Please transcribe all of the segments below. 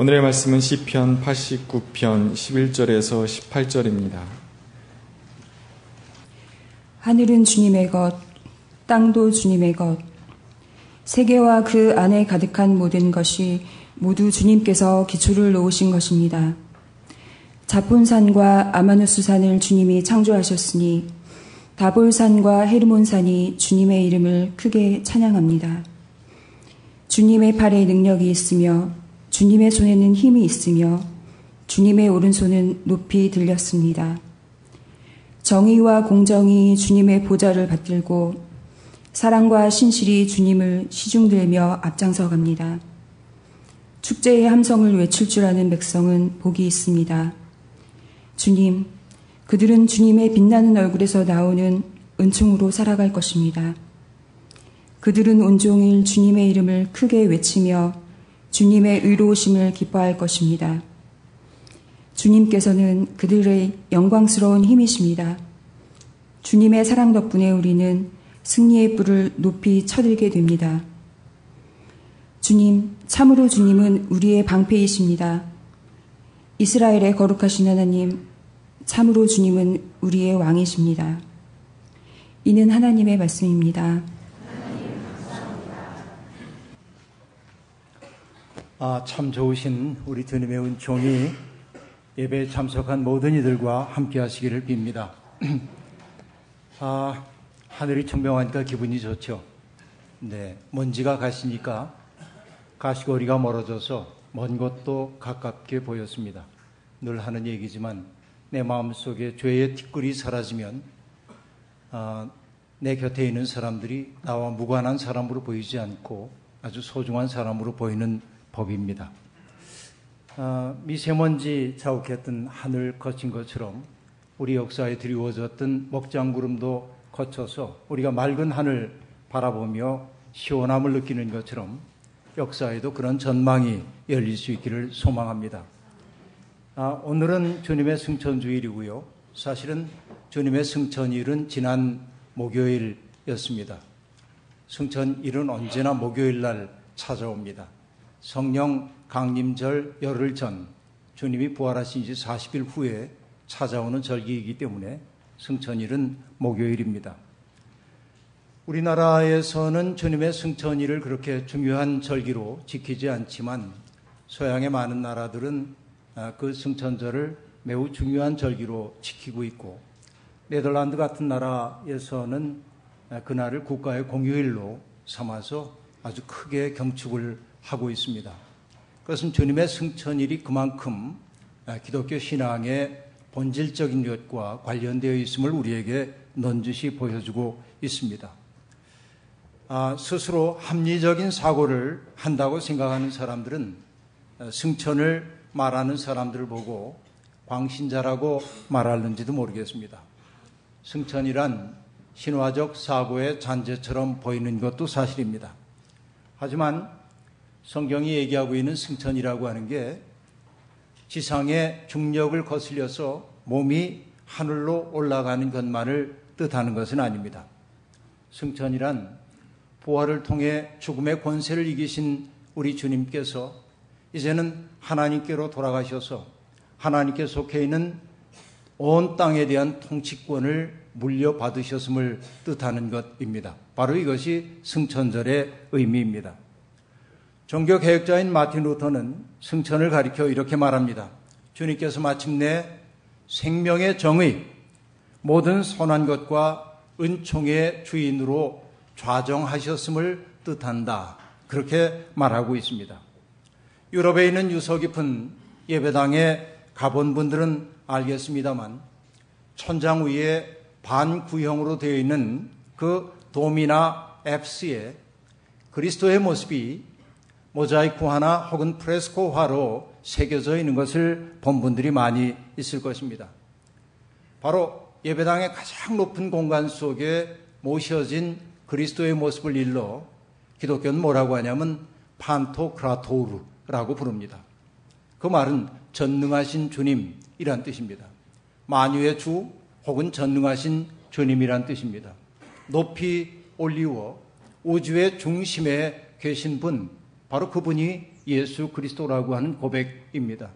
오늘의 말씀은 시편 89편 11절에서 18절입니다. 하늘은 주님의 것, 땅도 주님의 것, 세계와 그 안에 가득한 모든 것이 모두 주님께서 기초를 놓으신 것입니다. 자폰산과 아마누스산을 주님이 창조하셨으니 다볼산과 헤르몬산이 주님의 이름을 크게 찬양합니다. 주님의 팔에 능력이 있으며 주님의 손에는 힘이 있으며 주님의 오른손은 높이 들렸습니다. 정의와 공정이 주님의 보좌를 받들고 사랑과 신실이 주님을 시중들며 앞장서 갑니다. 축제의 함성을 외칠 줄 아는 백성은 복이 있습니다. 주님, 그들은 주님의 빛나는 얼굴에서 나오는 은총으로 살아갈 것입니다. 그들은 온종일 주님의 이름을 크게 외치며 주님의 의로우심을 기뻐할 것입니다. 주님께서는 그들의 영광스러운 힘이십니다. 주님의 사랑 덕분에 우리는 승리의 뿔을 높이 쳐들게 됩니다. 주님, 참으로 주님은 우리의 방패이십니다. 이스라엘의 거룩하신 하나님, 참으로 주님은 우리의 왕이십니다. 이는 하나님의 말씀입니다. 아, 참 좋으신 우리 주님의 은총이 예배에 참석한 모든 이들과 함께 하시기를 빕니다. 아, 하늘이 청명하니까 기분이 좋죠. 네, 먼지가 가시니까 가시거리가 멀어져서 먼 곳도 가깝게 보였습니다. 늘 하는 얘기지만 내 마음속에 죄의 티끌이 사라지면 어, 내 곁에 있는 사람들이 나와 무관한 사람으로 보이지 않고 아주 소중한 사람으로 보이는 법입니다. 어, 미세먼지 자욱했던 하늘 거친 것처럼 우리 역사에 드리워졌던 먹장구름도 거쳐서 우리가 맑은 하늘 바라보며 시원함을 느끼는 것처럼 역사에도 그런 전망이 열릴 수 있기를 소망합니다. 아, 오늘은 주님의 승천주일이고요. 사실은 주님의 승천일은 지난 목요일이었습니다. 승천일은 언제나 목요일 날 찾아옵니다. 성령 강림절 열흘 전 주님이 부활하신 지 40일 후에 찾아오는 절기이기 때문에 승천일은 목요일입니다. 우리나라에서는 주님의 승천일을 그렇게 중요한 절기로 지키지 않지만 서양의 많은 나라들은 아, 그 승천절을 매우 중요한 절기로 지키고 있고 네덜란드 같은 나라에서는 아, 그날을 국가의 공휴일로 삼아서 아주 크게 경축을 하고 있습니다. 그것은 주님의 승천일이 그만큼 아, 기독교 신앙의 본질적인 것과 관련되어 있음을 우리에게 넌지시 보여주고 있습니다. 스스로 합리적인 사고를 한다고 생각하는 사람들은 승천을 말하는 사람들을 보고 광신자라고 말하는지도 모르겠습니다. 승천이란 신화적 사고의 잔재처럼 보이는 것도 사실입니다. 하지만 성경이 얘기하고 있는 승천이라고 하는 게 지상의 중력을 거슬려서 몸이 하늘로 올라가는 것만을 뜻하는 것은 아닙니다. 승천이란 부활을 통해 죽음의 권세를 이기신 우리 주님께서 이제는 하나님께로 돌아가셔서 하나님께 속해 있는 온 땅에 대한 통치권을 물려받으셨음을 뜻하는 것입니다. 바로 이것이 승천절의 의미입니다. 종교 개혁자인 마틴 루터는 승천을 가리켜 이렇게 말합니다. 주님께서 마침내 생명의 정의, 모든 선한 것과 은총의 주인으로 좌정하셨음을 뜻한다. 그렇게 말하고 있습니다. 유럽에 있는 유서 깊은 예배당에 가본 분들은 알겠습니다만 천장 위에 반구형으로 되어 있는 그 도미나 앱스에 그리스도의 모습이 모자이크 화나 혹은 프레스코 화로 새겨져 있는 것을 본 분들이 많이 있을 것입니다. 바로 예배당의 가장 높은 공간 속에 모셔진 그리스도의 모습을 일러 기독교는 뭐라고 하냐면 판토크라토르 라고 부릅니다. 그 말은 전능하신 주님이란 뜻입니다. 만유의 주 혹은 전능하신 주님이란 뜻입니다. 높이 올리워 우주의 중심에 계신 분, 바로 그분이 예수 그리스도라고 하는 고백입니다.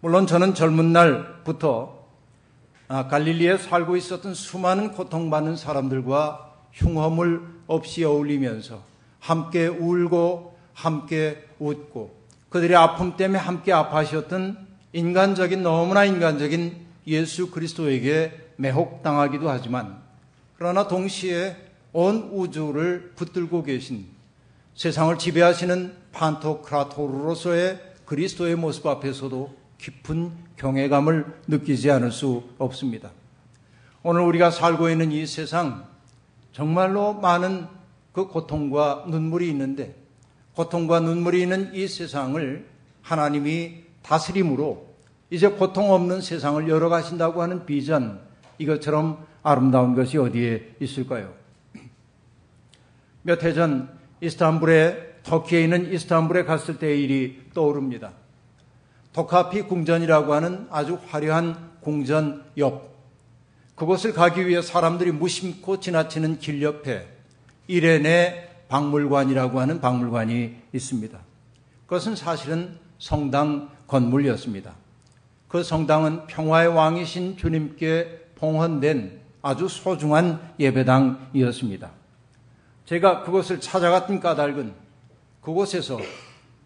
물론 저는 젊은 날부터 아, 갈릴리에 살고 있었던 수많은 고통받는 사람들과 흉허물 없이 어울리면서 함께 울고 함께 웃고 그들의 아픔 때문에 함께 아파하셨던 인간적인 너무나 인간적인 예수 그리스도에게 매혹당하기도 하지만 그러나 동시에 온 우주를 붙들고 계신 세상을 지배하시는 판토크라토로서의 그리스도의 모습 앞에서도 깊은 경외감을 느끼지 않을 수 없습니다. 오늘 우리가 살고 있는 이 세상 정말로 많은 그 고통과 눈물이 있는데 고통과 눈물이 있는 이 세상을 하나님이 다스림으로 이제 고통 없는 세상을 열어가신다고 하는 비전 이것처럼 아름다운 것이 어디에 있을까요? 몇 해 전 이스탄불에 터키에 있는 이스탄불에 갔을 때의 일이 떠오릅니다. 토카피 궁전이라고 하는 아주 화려한 궁전 옆 그곳을 가기 위해 사람들이 무심코 지나치는 길 옆에 이레네 박물관이라고 하는 박물관이 있습니다. 그것은 사실은 성당 건물이었습니다. 그 성당은 평화의 왕이신 주님께 봉헌된 아주 소중한 예배당이었습니다. 제가 그곳을 찾아갔던 까닭은 그곳에서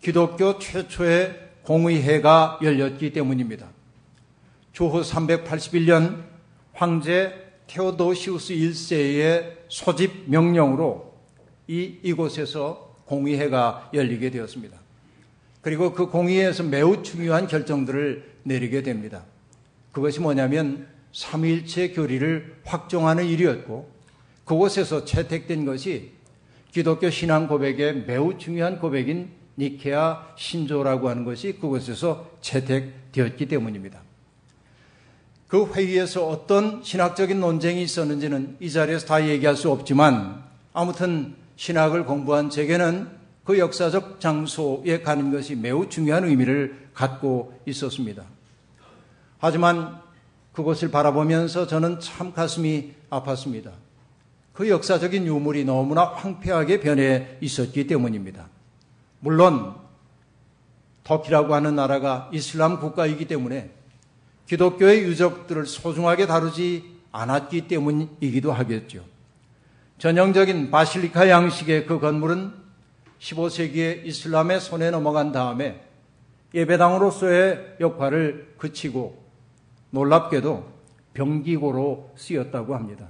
기독교 최초의 공의회가 열렸기 때문입니다. 주후 381년 황제 테오도시우스 1세의 소집 명령으로 이, 이곳에서 공의회가 열리게 되었습니다. 그리고 그 공의회에서 매우 중요한 결정들을 내리게 됩니다. 그것이 뭐냐면 삼일체 교리를 확정하는 일이었고 그곳에서 채택된 것이 기독교 신앙 고백의 매우 중요한 고백인 니케아 신조라고 하는 것이 그곳에서 채택되었기 때문입니다. 그 회의에서 어떤 신학적인 논쟁이 있었는지는 이 자리에서 다 얘기할 수 없지만 아무튼 신학을 공부한 제게는 그 역사적 장소에 가는 것이 매우 중요한 의미를 갖고 있었습니다. 하지만 그곳을 바라보면서 저는 참 가슴이 아팠습니다. 그 역사적인 유물이 너무나 황폐하게 변해 있었기 때문입니다. 물론 터키라고 하는 나라가 이슬람 국가이기 때문에 기독교의 유적들을 소중하게 다루지 않았기 때문이기도 하겠죠. 전형적인 바실리카 양식의 그 건물은 15세기에 이슬람의 손에 넘어간 다음에 예배당으로서의 역할을 그치고 놀랍게도 병기고로 쓰였다고 합니다.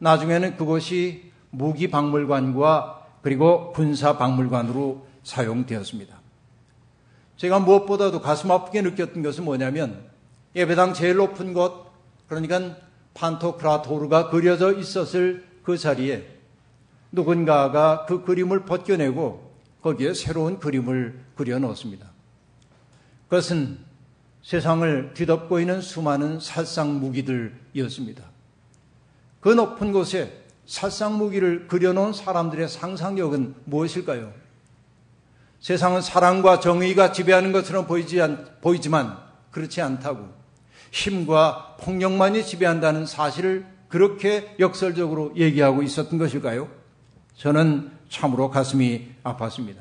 나중에는 그것이 무기 박물관과 그리고 군사 박물관으로 사용되었습니다. 제가 무엇보다도 가슴 아프게 느꼈던 것은 뭐냐면 예배당 제일 높은 곳, 그러니까 판토크라토르가 그려져 있었을 그 자리에 누군가가 그 그림을 벗겨내고 거기에 새로운 그림을 그려 넣었습니다. 그것은 세상을 뒤덮고 있는 수많은 살상 무기들이었습니다. 그 높은 곳에 살상 무기를 그려놓은 사람들의 상상력은 무엇일까요? 세상은 사랑과 정의가 지배하는 것처럼 보이지 않, 보이지만 그렇지 않다고 힘과 폭력만이 지배한다는 사실을 그렇게 역설적으로 얘기하고 있었던 것일까요? 저는 참으로 가슴이 아팠습니다.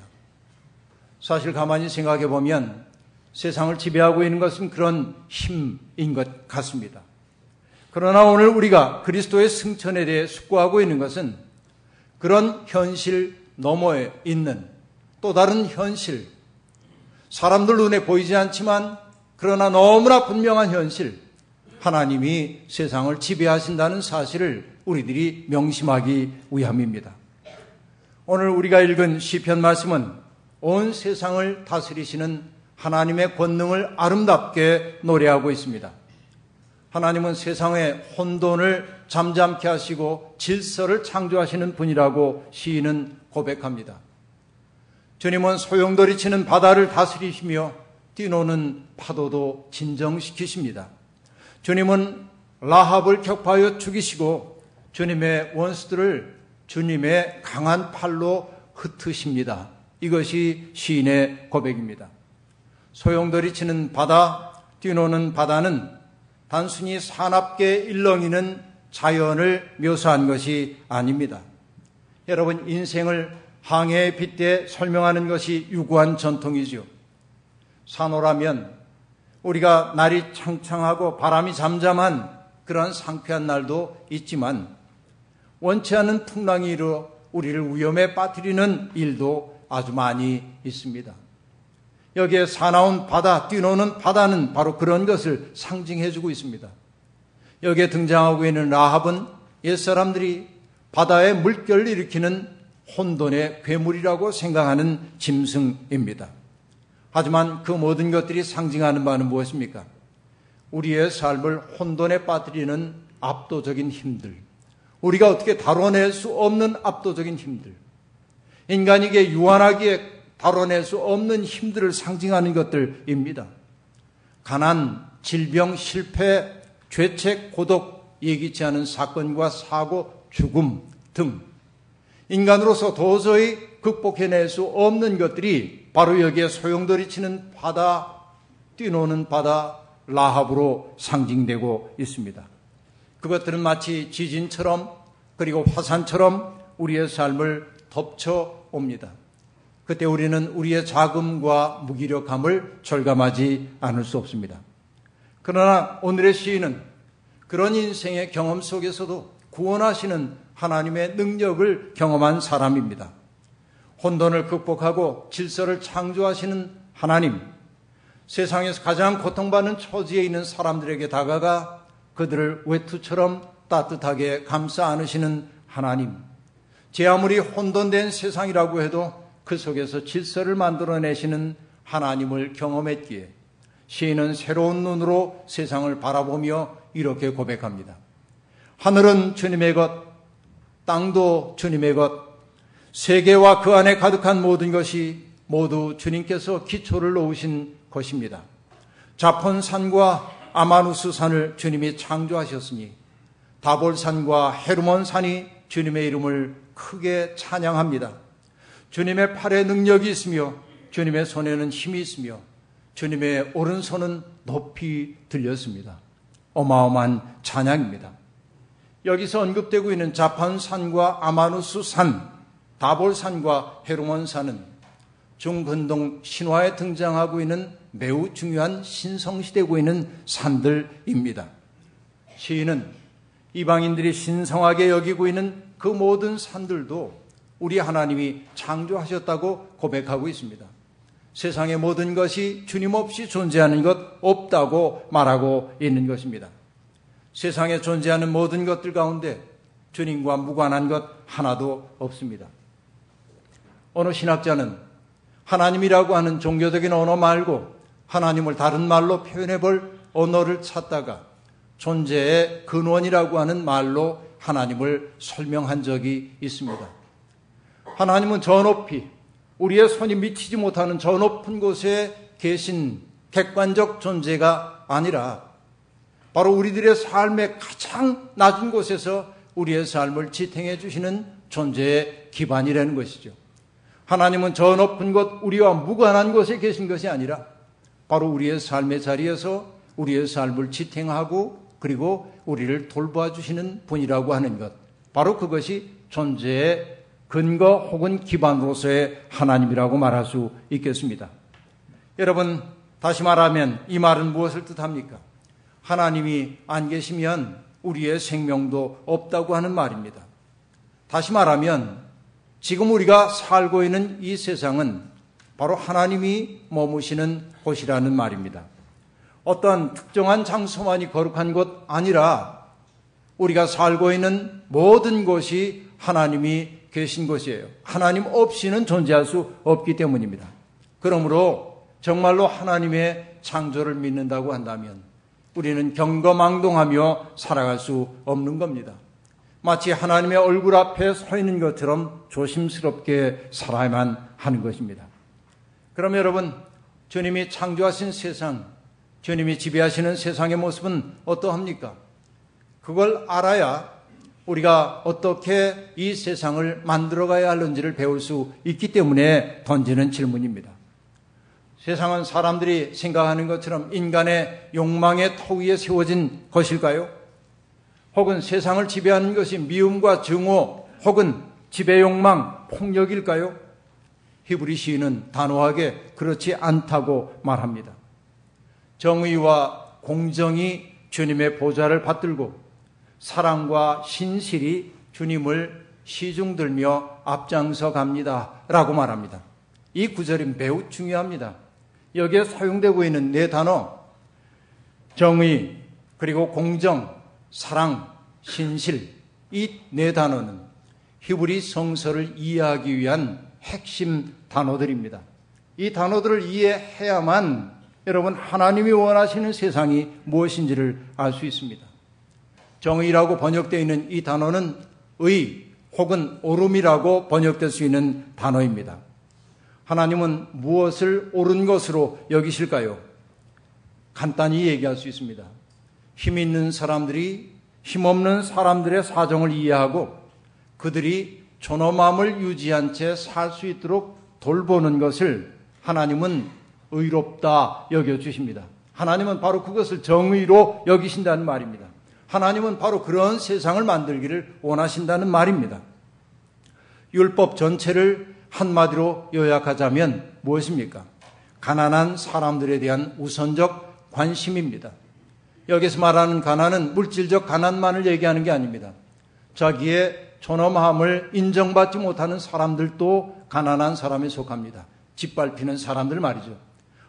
사실 가만히 생각해 보면 세상을 지배하고 있는 것은 그런 힘인 것 같습니다. 그러나 오늘 우리가 그리스도의 승천에 대해 숙고하고 있는 것은 그런 현실 너머에 있는 또 다른 현실, 사람들 눈에 보이지 않지만 그러나 너무나 분명한 현실, 하나님이 세상을 지배하신다는 사실을 우리들이 명심하기 위함입니다. 오늘 우리가 읽은 시편 말씀은 온 세상을 다스리시는 하나님의 권능을 아름답게 노래하고 있습니다. 하나님은 세상의 혼돈을 잠잠케 하시고 질서를 창조하시는 분이라고 시인은 고백합니다. 주님은 소용돌이 치는 바다를 다스리시며 뛰노는 파도도 진정시키십니다. 주님은 라합을 격파하여 죽이시고 주님의 원수들을 주님의 강한 팔로 흩으십니다. 이것이 시인의 고백입니다. 소용돌이 치는 바다, 뛰노는 바다는 단순히 사납게 일렁이는 자연을 묘사한 것이 아닙니다. 여러분, 인생을 항해에 빗대 설명하는 것이 유구한 전통이죠. 산호라면 우리가 날이 창창하고 바람이 잠잠한 그러한 상쾌한 날도 있지만 원치 않은 풍랑이 일어 우리를 위험에 빠뜨리는 일도 아주 많이 있습니다. 여기에 사나운 바다, 뛰노는 바다는 바로 그런 것을 상징해주고 있습니다. 여기에 등장하고 있는 라합은 옛사람들이 바다에 물결을 일으키는 혼돈의 괴물이라고 생각하는 짐승입니다. 하지만 그 모든 것들이 상징하는 바는 무엇입니까? 우리의 삶을 혼돈에 빠뜨리는 압도적인 힘들, 우리가 어떻게 다뤄낼 수 없는 압도적인 힘들, 인간에게 유한하기에 다뤄낼 수 없는 힘들을 상징하는 것들입니다. 가난, 질병, 실패, 죄책, 고독, 예기치 않은 사건과 사고, 죽음 등 인간으로서 도저히 극복해낼 수 없는 것들이 바로 여기에 소용돌이치는 바다, 뛰노는 바다, 라합으로 상징되고 있습니다. 그것들은 마치 지진처럼 그리고 화산처럼 우리의 삶을 덮쳐 옵니다. 그때 우리는 우리의 자금과 무기력함을 절감하지 않을 수 없습니다. 그러나 오늘의 시인은 그런 인생의 경험 속에서도 구원하시는 하나님의 능력을 경험한 사람입니다. 혼돈을 극복하고 질서를 창조하시는 하나님, 세상에서 가장 고통받는 처지에 있는 사람들에게 다가가 그들을 외투처럼 따뜻하게 감싸 안으시는 하나님. 제 아무리 혼돈된 세상이라고 해도 그 속에서 질서를 만들어내시는 하나님을 경험했기에 시인은 새로운 눈으로 세상을 바라보며 이렇게 고백합니다. 하늘은 주님의 것, 땅도 주님의 것, 세계와 그 안에 가득한 모든 것이 모두 주님께서 기초를 놓으신 것입니다. 자폰산과 아마누스 산을 주님이 창조하셨으니 다볼산과 헤르몬 산이 주님의 이름을 크게 찬양합니다. 주님의 팔에 능력이 있으며 주님의 손에는 힘이 있으며 주님의 오른손은 높이 들렸습니다. 어마어마한 찬양입니다. 여기서 언급되고 있는 자판산과 아마누스 산, 다볼산과 헤르몬산은 중근동 신화에 등장하고 있는 매우 중요한 신성시되고 있는 산들입니다. 시인은 이방인들이 신성하게 여기고 있는 그 모든 산들도 우리 하나님이 창조하셨다고 고백하고 있습니다. 세상의 모든 것이 주님 없이 존재하는 것 없다고 말하고 있는 것입니다. 세상에 존재하는 모든 것들 가운데 주님과 무관한 것 하나도 없습니다. 어느 신학자는 하나님이라고 하는 종교적인 언어 말고 하나님을 다른 말로 표현해 볼 언어를 찾다가 존재의 근원이라고 하는 말로 하나님을 설명한 적이 있습니다. 하나님은 저 높이 우리의 손이 미치지 못하는 저 높은 곳에 계신 객관적 존재가 아니라 바로 우리들의 삶의 가장 낮은 곳에서 우리의 삶을 지탱해 주시는 존재의 기반이라는 것이죠. 하나님은 저 높은 곳, 우리와 무관한 곳에 계신 것이 아니라 바로 우리의 삶의 자리에서 우리의 삶을 지탱하고 그리고 우리를 돌봐 주시는 분이라고 하는 것. 바로 그것이 존재의 근거 혹은 기반으로서의 하나님이라고 말할 수 있겠습니다. 여러분, 다시 말하면 이 말은 무엇을 뜻합니까? 하나님이 안 계시면 우리의 생명도 없다고 하는 말입니다. 다시 말하면 지금 우리가 살고 있는 이 세상은 바로 하나님이 머무시는 곳이라는 말입니다. 어떤 특정한 장소만이 거룩한 것 아니라 우리가 살고 있는 모든 곳이 하나님이 계신 곳이에요. 하나님 없이는 존재할 수 없기 때문입니다. 그러므로 정말로 하나님의 창조를 믿는다고 한다면 우리는 경거망동하며 살아갈 수 없는 겁니다. 마치 하나님의 얼굴 앞에 서 있는 것처럼 조심스럽게 살아야만 하는 것입니다. 그럼 여러분, 주님이 창조하신 세상, 주님이 지배하시는 세상의 모습은 어떠합니까? 그걸 알아야 우리가 어떻게 이 세상을 만들어 가야 하는지를 배울 수 있기 때문에 던지는 질문입니다. 세상은 사람들이 생각하는 것처럼 인간의 욕망의 터 위에 세워진 것일까요? 혹은 세상을 지배하는 것이 미움과 증오 혹은 지배 욕망 폭력일까요? 히브리 시인은 단호하게 그렇지 않다고 말합니다. 정의와 공정이 주님의 보좌를 받들고 사랑과 신실이 주님을 시중들며 앞장서 갑니다. 라고 말합니다. 이 구절이 매우 중요합니다. 여기에 사용되고 있는 네 단어, 정의, 그리고 공정, 사랑, 신실, 이 네 단어는 히브리 성서를 이해하기 위한 핵심 단어들입니다. 이 단어들을 이해해야만 여러분 하나님이 원하시는 세상이 무엇인지를 알 수 있습니다. 정의라고 번역되어 있는 이 단어는 의 혹은 오름이라고 번역될 수 있는 단어입니다. 하나님은 무엇을 옳은 것으로 여기실까요? 간단히 얘기할 수 있습니다. 힘 있는 사람들이 힘없는 사람들의 사정을 이해하고 그들이 존엄함을 유지한 채 살 수 있도록 돌보는 것을 하나님은 의롭다 여겨주십니다. 하나님은 바로 그것을 정의로 여기신다는 말입니다. 하나님은 바로 그런 세상을 만들기를 원하신다는 말입니다. 율법 전체를 한마디로 요약하자면 무엇입니까? 가난한 사람들에 대한 우선적 관심입니다. 여기서 말하는 가난은 물질적 가난만을 얘기하는 게 아닙니다. 자기의 존엄함을 인정받지 못하는 사람들도 가난한 사람에 속합니다. 짓밟히는 사람들 말이죠.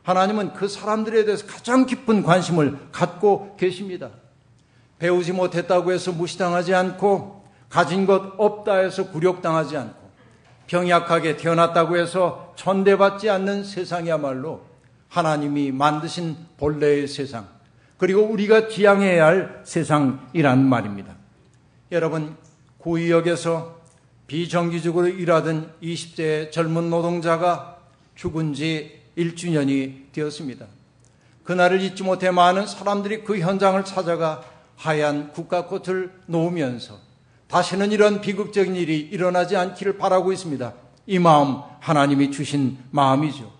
하나님은 그 사람들에 대해서 가장 깊은 관심을 갖고 계십니다. 배우지 못했다고 해서 무시당하지 않고 가진 것 없다 해서 굴욕당하지 않고 병약하게 태어났다고 해서 천대받지 않는 세상이야말로 하나님이 만드신 본래의 세상 그리고 우리가 지향해야 할 세상이란 말입니다. 여러분 구의역에서 비정규직으로 일하던 20대 젊은 노동자가 죽은 지 1주년이 되었습니다. 그날을 잊지 못해 많은 사람들이 그 현장을 찾아가 하얀 국가꽃을 놓으면서 다시는 이런 비극적인 일이 일어나지 않기를 바라고 있습니다. 이 마음 하나님이 주신 마음이죠.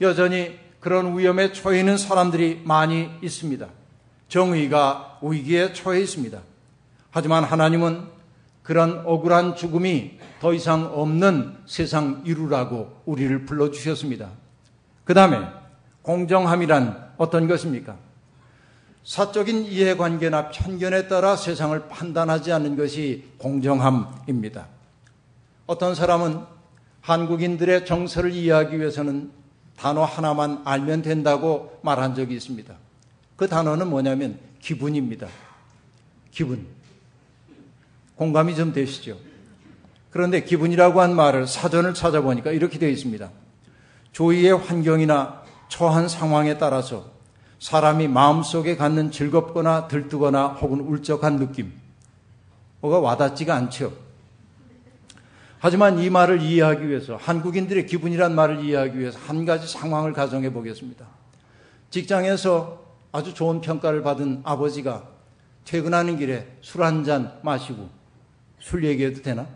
여전히 그런 위험에 처해 있는 사람들이 많이 있습니다. 정의가 위기에 처해 있습니다. 하지만 하나님은 그런 억울한 죽음이 더 이상 없는 세상 이루라고 우리를 불러주셨습니다. 그 다음에 공정함이란 어떤 것입니까? 사적인 이해관계나 편견에 따라 세상을 판단하지 않는 것이 공정함입니다. 어떤 사람은 한국인들의 정서를 이해하기 위해서는 단어 하나만 알면 된다고 말한 적이 있습니다. 그 단어는 뭐냐면 기분입니다. 기분. 공감이 좀 되시죠? 그런데 기분이라고 한 말을 사전을 찾아보니까 이렇게 되어 있습니다. 조의의 환경이나 처한 상황에 따라서 사람이 마음속에 갖는 즐겁거나 들뜨거나 혹은 울적한 느낌, 뭐가 와닿지가 않죠. 하지만 이 말을 이해하기 위해서 한국인들의 기분이란 말을 이해하기 위해서 한 가지 상황을 가정해 보겠습니다. 직장에서 아주 좋은 평가를 받은 아버지가 퇴근하는 길에 술 한 잔 마시고 술 얘기해도 되나?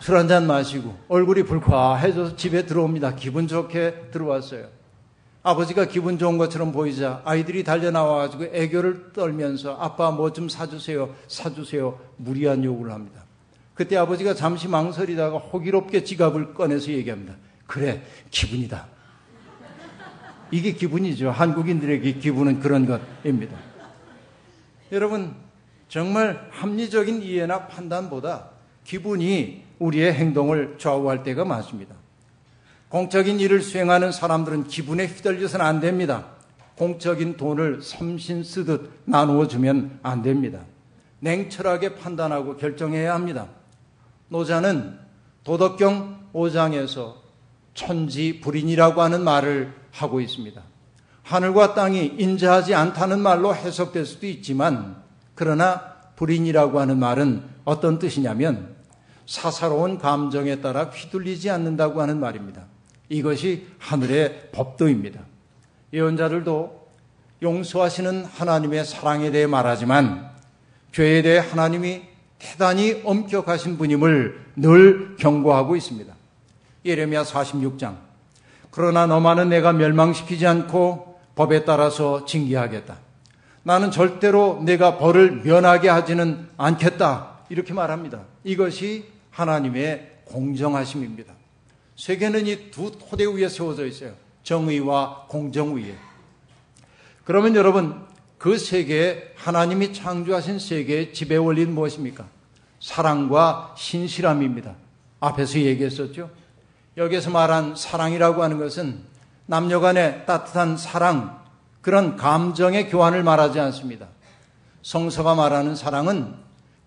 술 한 잔 마시고 얼굴이 불쾌해져서 집에 들어옵니다. 기분 좋게 들어왔어요. 아버지가 기분 좋은 것처럼 보이자 아이들이 달려 나와가지고 애교를 떨면서 아빠 뭐 좀 사주세요, 사주세요 무리한 요구를 합니다. 그때 아버지가 잠시 망설이다가 호기롭게 지갑을 꺼내서 얘기합니다. 그래, 기분이다. 이게 기분이죠. 한국인들에게 기분은 그런 것입니다. 여러분, 정말 합리적인 이해나 판단보다 기분이 우리의 행동을 좌우할 때가 많습니다. 공적인 일을 수행하는 사람들은 기분에 휘둘려서는 안 됩니다. 공적인 돈을 섬신 쓰듯 나누어 주면 안 됩니다. 냉철하게 판단하고 결정해야 합니다. 노자는 도덕경 5장에서 천지 불인이라고 하는 말을 하고 있습니다. 하늘과 땅이 인자하지 않다는 말로 해석될 수도 있지만 그러나 불인이라고 하는 말은 어떤 뜻이냐면 사사로운 감정에 따라 휘둘리지 않는다고 하는 말입니다. 이것이 하늘의 법도입니다. 예언자들도 용서하시는 하나님의 사랑에 대해 말하지만 죄에 대해 하나님이 대단히 엄격하신 분임을 늘 경고하고 있습니다. 예레미야 46장. 그러나 너만은 내가 멸망시키지 않고 법에 따라서 징계하겠다. 나는 절대로 내가 벌을 면하게 하지는 않겠다. 이렇게 말합니다. 이것이 하나님의 공정하심입니다. 세계는 이 두 토대 위에 세워져 있어요. 정의와 공정 위에. 그러면 여러분, 그 세계에 하나님이 창조하신 세계의 지배 원리는 무엇입니까? 사랑과 신실함입니다. 앞에서 얘기했었죠. 여기서 말한 사랑이라고 하는 것은 남녀 간의 따뜻한 사랑, 그런 감정의 교환을 말하지 않습니다. 성서가 말하는 사랑은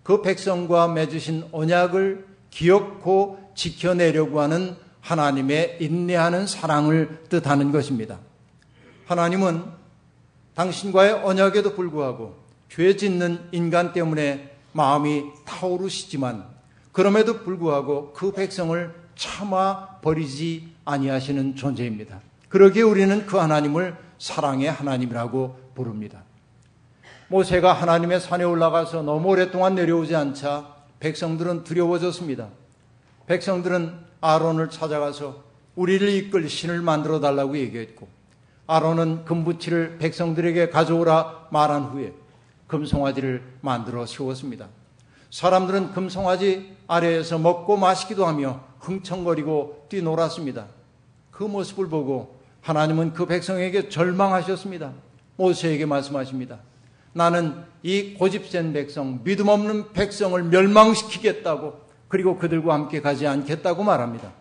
그 백성과 맺으신 언약을 기억고 지켜내려고 하는 하나님의 인내하는 사랑을 뜻하는 것입니다. 하나님은 당신과의 언약에도 불구하고 죄 짓는 인간 때문에 마음이 타오르시지만 그럼에도 불구하고 그 백성을 참아 버리지 아니하시는 존재입니다. 그러기에 우리는 그 하나님을 사랑의 하나님이라고 부릅니다. 모세가 하나님의 산에 올라가서 너무 오랫동안 내려오지 않자 백성들은 두려워졌습니다. 백성들은 아론을 찾아가서 우리를 이끌 신을 만들어 달라고 얘기했고 아론은 금부치를 백성들에게 가져오라 말한 후에 금송아지를 만들어 세웠습니다. 사람들은 금송아지 아래에서 먹고 마시기도 하며 흥청거리고 뛰놀았습니다. 그 모습을 보고 하나님은 그 백성에게 절망하셨습니다. 모세에게 말씀하십니다. 나는 이 고집센 백성, 믿음 없는 백성을 멸망시키겠다고 그리고 그들과 함께 가지 않겠다고 말합니다.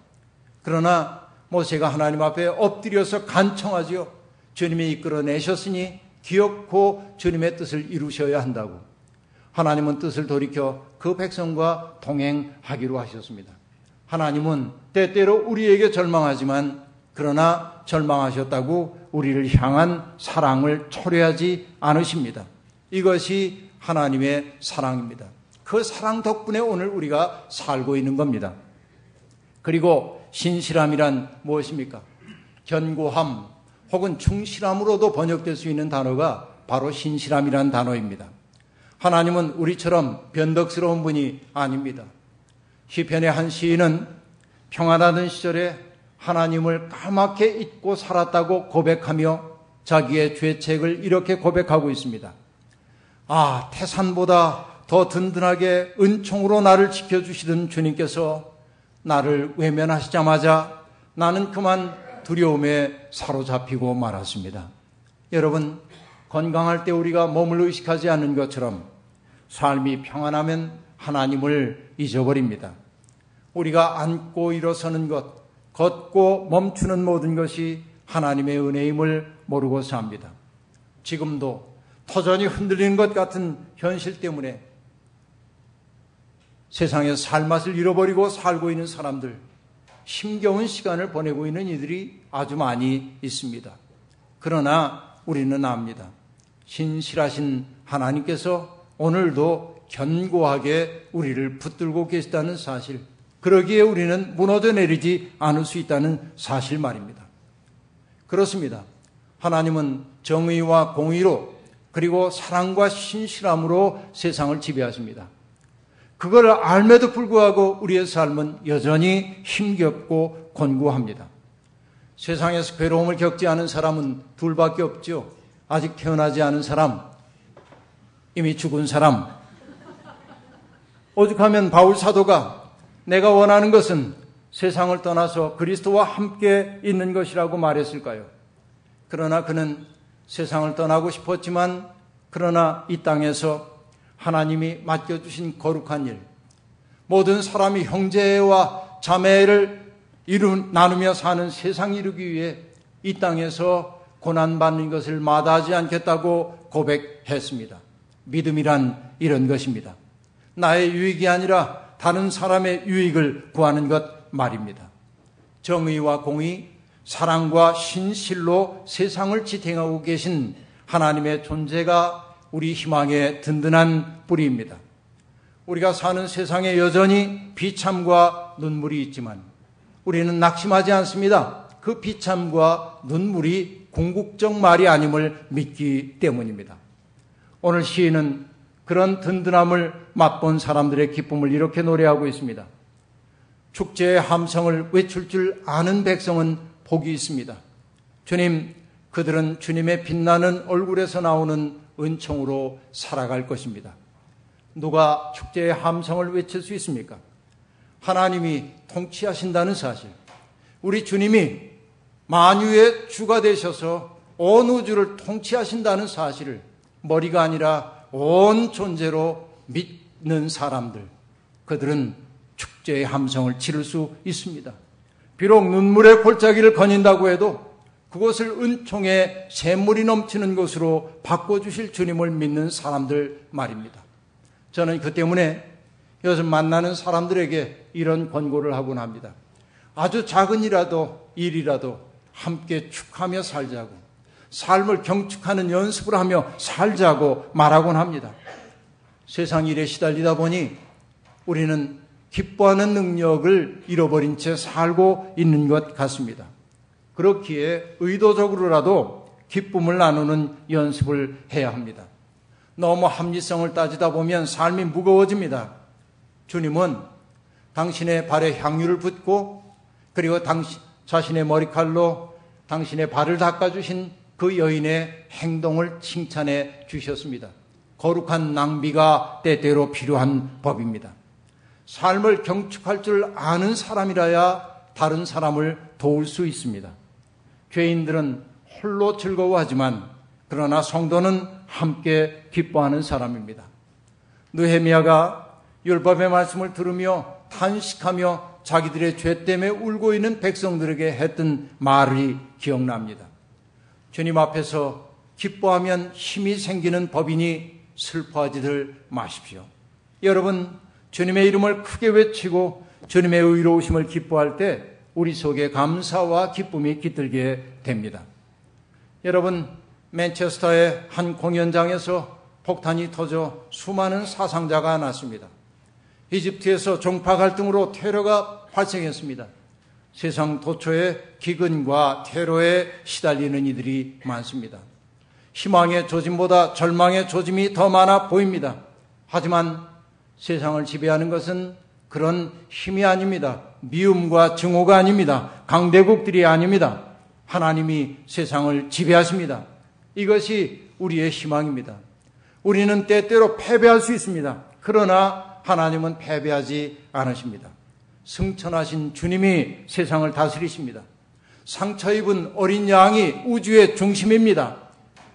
그러나 모세가 하나님 앞에 엎드려서 간청하지요. 주님이 이끌어내셨으니 기억코 주님의 뜻을 이루셔야 한다고. 하나님은 뜻을 돌이켜 그 백성과 동행하기로 하셨습니다. 하나님은 때때로 우리에게 절망하지만 그러나 절망하셨다고 우리를 향한 사랑을 초래하지 않으십니다. 이것이 하나님의 사랑입니다. 그 사랑 덕분에 오늘 우리가 살고 있는 겁니다. 그리고 신실함이란 무엇입니까? 견고함 혹은 충실함으로도 번역될 수 있는 단어가 바로 신실함이란 단어입니다. 하나님은 우리처럼 변덕스러운 분이 아닙니다. 시편의 한 시인은 평안하던 시절에 하나님을 까맣게 잊고 살았다고 고백하며 자기의 죄책을 이렇게 고백하고 있습니다. 아, 태산보다 더 든든하게 은총으로 나를 지켜주시던 주님께서 나를 외면하시자마자 나는 그만 두려움에 사로잡히고 말았습니다. 여러분, 건강할 때 우리가 몸을 의식하지 않는 것처럼 삶이 평안하면 하나님을 잊어버립니다. 우리가 앉고 일어서는 것, 걷고 멈추는 모든 것이 하나님의 은혜임을 모르고 삽니다. 지금도 터전이 흔들리는 것 같은 현실 때문에 세상에 살맛을 잃어버리고 살고 있는 사람들, 힘겨운 시간을 보내고 있는 이들이 아주 많이 있습니다. 그러나 우리는 압니다. 신실하신 하나님께서 오늘도 견고하게 우리를 붙들고 계시다는 사실, 그러기에 우리는 무너져 내리지 않을 수 있다는 사실 말입니다. 그렇습니다. 하나님은 정의와 공의로 그리고 사랑과 신실함으로 세상을 지배하십니다. 그걸 알매도 불구하고 우리의 삶은 여전히 힘겹고 곤고합니다. 세상에서 괴로움을 겪지 않은 사람은 둘밖에 없죠. 아직 태어나지 않은 사람, 이미 죽은 사람. 오죽하면 바울 사도가 내가 원하는 것은 세상을 떠나서 그리스도와 함께 있는 것이라고 말했을까요? 그러나 그는 세상을 떠나고 싶었지만 그러나 이 땅에서 하나님이 맡겨주신 거룩한 일, 모든 사람이 형제와 자매를 이루, 나누며 사는 세상 이루기 위해 이 땅에서 고난받는 것을 마다하지 않겠다고 고백했습니다. 믿음이란 이런 것입니다. 나의 유익이 아니라 다른 사람의 유익을 구하는 것 말입니다. 정의와 공의, 사랑과 신실로 세상을 지탱하고 계신 하나님의 존재가 우리 희망의 든든한 뿌리입니다. 우리가 사는 세상에 여전히 비참과 눈물이 있지만 우리는 낙심하지 않습니다. 그 비참과 눈물이 궁극적 말이 아님을 믿기 때문입니다. 오늘 시인은 그런 든든함을 맛본 사람들의 기쁨을 이렇게 노래하고 있습니다. 축제의 함성을 외칠 줄 아는 백성은 복이 있습니다. 주님, 그들은 주님의 빛나는 얼굴에서 나오는 은총으로 살아갈 것입니다. 누가 축제의 함성을 외칠 수 있습니까? 하나님이 통치하신다는 사실, 우리 주님이 만유의 주가 되셔서 온 우주를 통치하신다는 사실을 머리가 아니라 온 존재로 믿는 사람들, 그들은 축제의 함성을 치를 수 있습니다. 비록 눈물의 골짜기를 거닌다고 해도 그것을 은총의 샘물이 넘치는 것으로 바꿔주실 주님을 믿는 사람들 말입니다. 저는 그 때문에 요즘 만나는 사람들에게 이런 권고를 하곤 합니다. 아주 작은 일이라도 일이라도 함께 축하며 살자고 삶을 경축하는 연습을 하며 살자고 말하곤 합니다. 세상 일에 시달리다 보니 우리는 기뻐하는 능력을 잃어버린 채 살고 있는 것 같습니다. 그렇기에 의도적으로라도 기쁨을 나누는 연습을 해야 합니다. 너무 합리성을 따지다 보면 삶이 무거워집니다. 주님은 당신의 발에 향유를 붓고 그리고 당신 자신의 머리칼로 당신의 발을 닦아주신 그 여인의 행동을 칭찬해 주셨습니다. 거룩한 낭비가 때때로 필요한 법입니다. 삶을 경축할 줄 아는 사람이라야 다른 사람을 도울 수 있습니다. 죄인들은 홀로 즐거워하지만 그러나 성도는 함께 기뻐하는 사람입니다. 느헤미야가 율법의 말씀을 들으며 탄식하며 자기들의 죄 때문에 울고 있는 백성들에게 했던 말이 기억납니다. 주님 앞에서 기뻐하면 힘이 생기는 법이니 슬퍼하지들 마십시오. 여러분, 주님의 이름을 크게 외치고 주님의 의로우심을 기뻐할 때 우리 속에 감사와 기쁨이 깃들게 됩니다. 여러분, 맨체스터의 한 공연장에서 폭탄이 터져 수많은 사상자가 났습니다. 이집트에서 종파 갈등으로 테러가 발생했습니다. 세상 도처에 기근과 테러에 시달리는 이들이 많습니다. 희망의 조짐보다 절망의 조짐이 더 많아 보입니다. 하지만 세상을 지배하는 것은 그런 힘이 아닙니다. 미움과 증오가 아닙니다. 강대국들이 아닙니다. 하나님이 세상을 지배하십니다. 이것이 우리의 희망입니다. 우리는 때때로 패배할 수 있습니다. 그러나 하나님은 패배하지 않으십니다. 승천하신 주님이 세상을 다스리십니다. 상처 입은 어린 양이 우주의 중심입니다.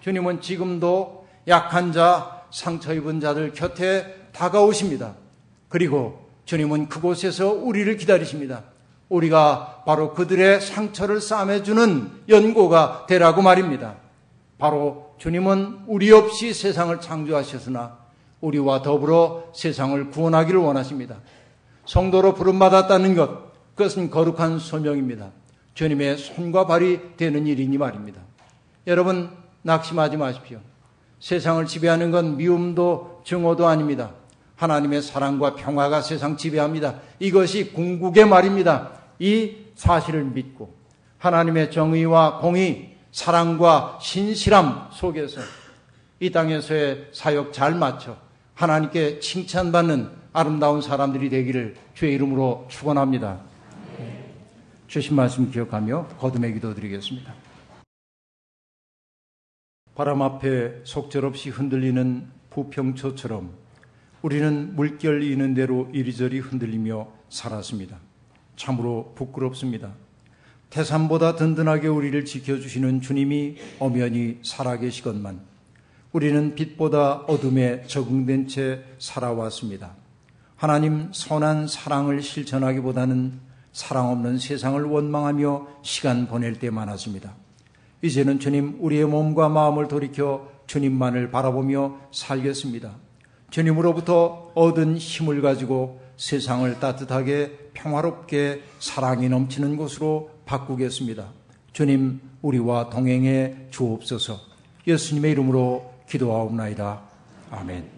주님은 지금도 약한 자, 상처 입은 자들 곁에 다가오십니다. 그리고 주님은 그곳에서 우리를 기다리십니다. 우리가 바로 그들의 상처를 싸매주는 연고가 되라고 말입니다. 바로 주님은 우리 없이 세상을 창조하셨으나 우리와 더불어 세상을 구원하기를 원하십니다. 성도로 부름받았다는 것, 그것은 거룩한 소명입니다. 주님의 손과 발이 되는 일이니 말입니다. 여러분, 낙심하지 마십시오. 세상을 지배하는 건 미움도 증오도 아닙니다. 하나님의 사랑과 평화가 세상 지배합니다. 이것이 궁극의 말입니다. 이 사실을 믿고 하나님의 정의와 공의, 사랑과 신실함 속에서 이 땅에서의 사역 잘 마쳐 하나님께 칭찬받는 아름다운 사람들이 되기를 주의 이름으로 축원합니다. 주신 말씀 기억하며 거듭의 기도 드리겠습니다. 바람 앞에 속절없이 흔들리는 부평초처럼 우리는 물결 이는 대로 이리저리 흔들리며 살았습니다. 참으로 부끄럽습니다. 태산보다 든든하게 우리를 지켜주시는 주님이 엄연히 살아계시건만 우리는 빛보다 어둠에 적응된 채 살아왔습니다. 하나님 선한 사랑을 실천하기보다는 사랑 없는 세상을 원망하며 시간 보낼 때 많았습니다. 이제는 주님 우리의 몸과 마음을 돌이켜 주님만을 바라보며 살겠습니다. 주님으로부터 얻은 힘을 가지고 세상을 따뜻하게 평화롭게 사랑이 넘치는 곳으로 바꾸겠습니다. 주님, 우리와 동행해 주옵소서. 예수님의 이름으로 기도하옵나이다. 아멘.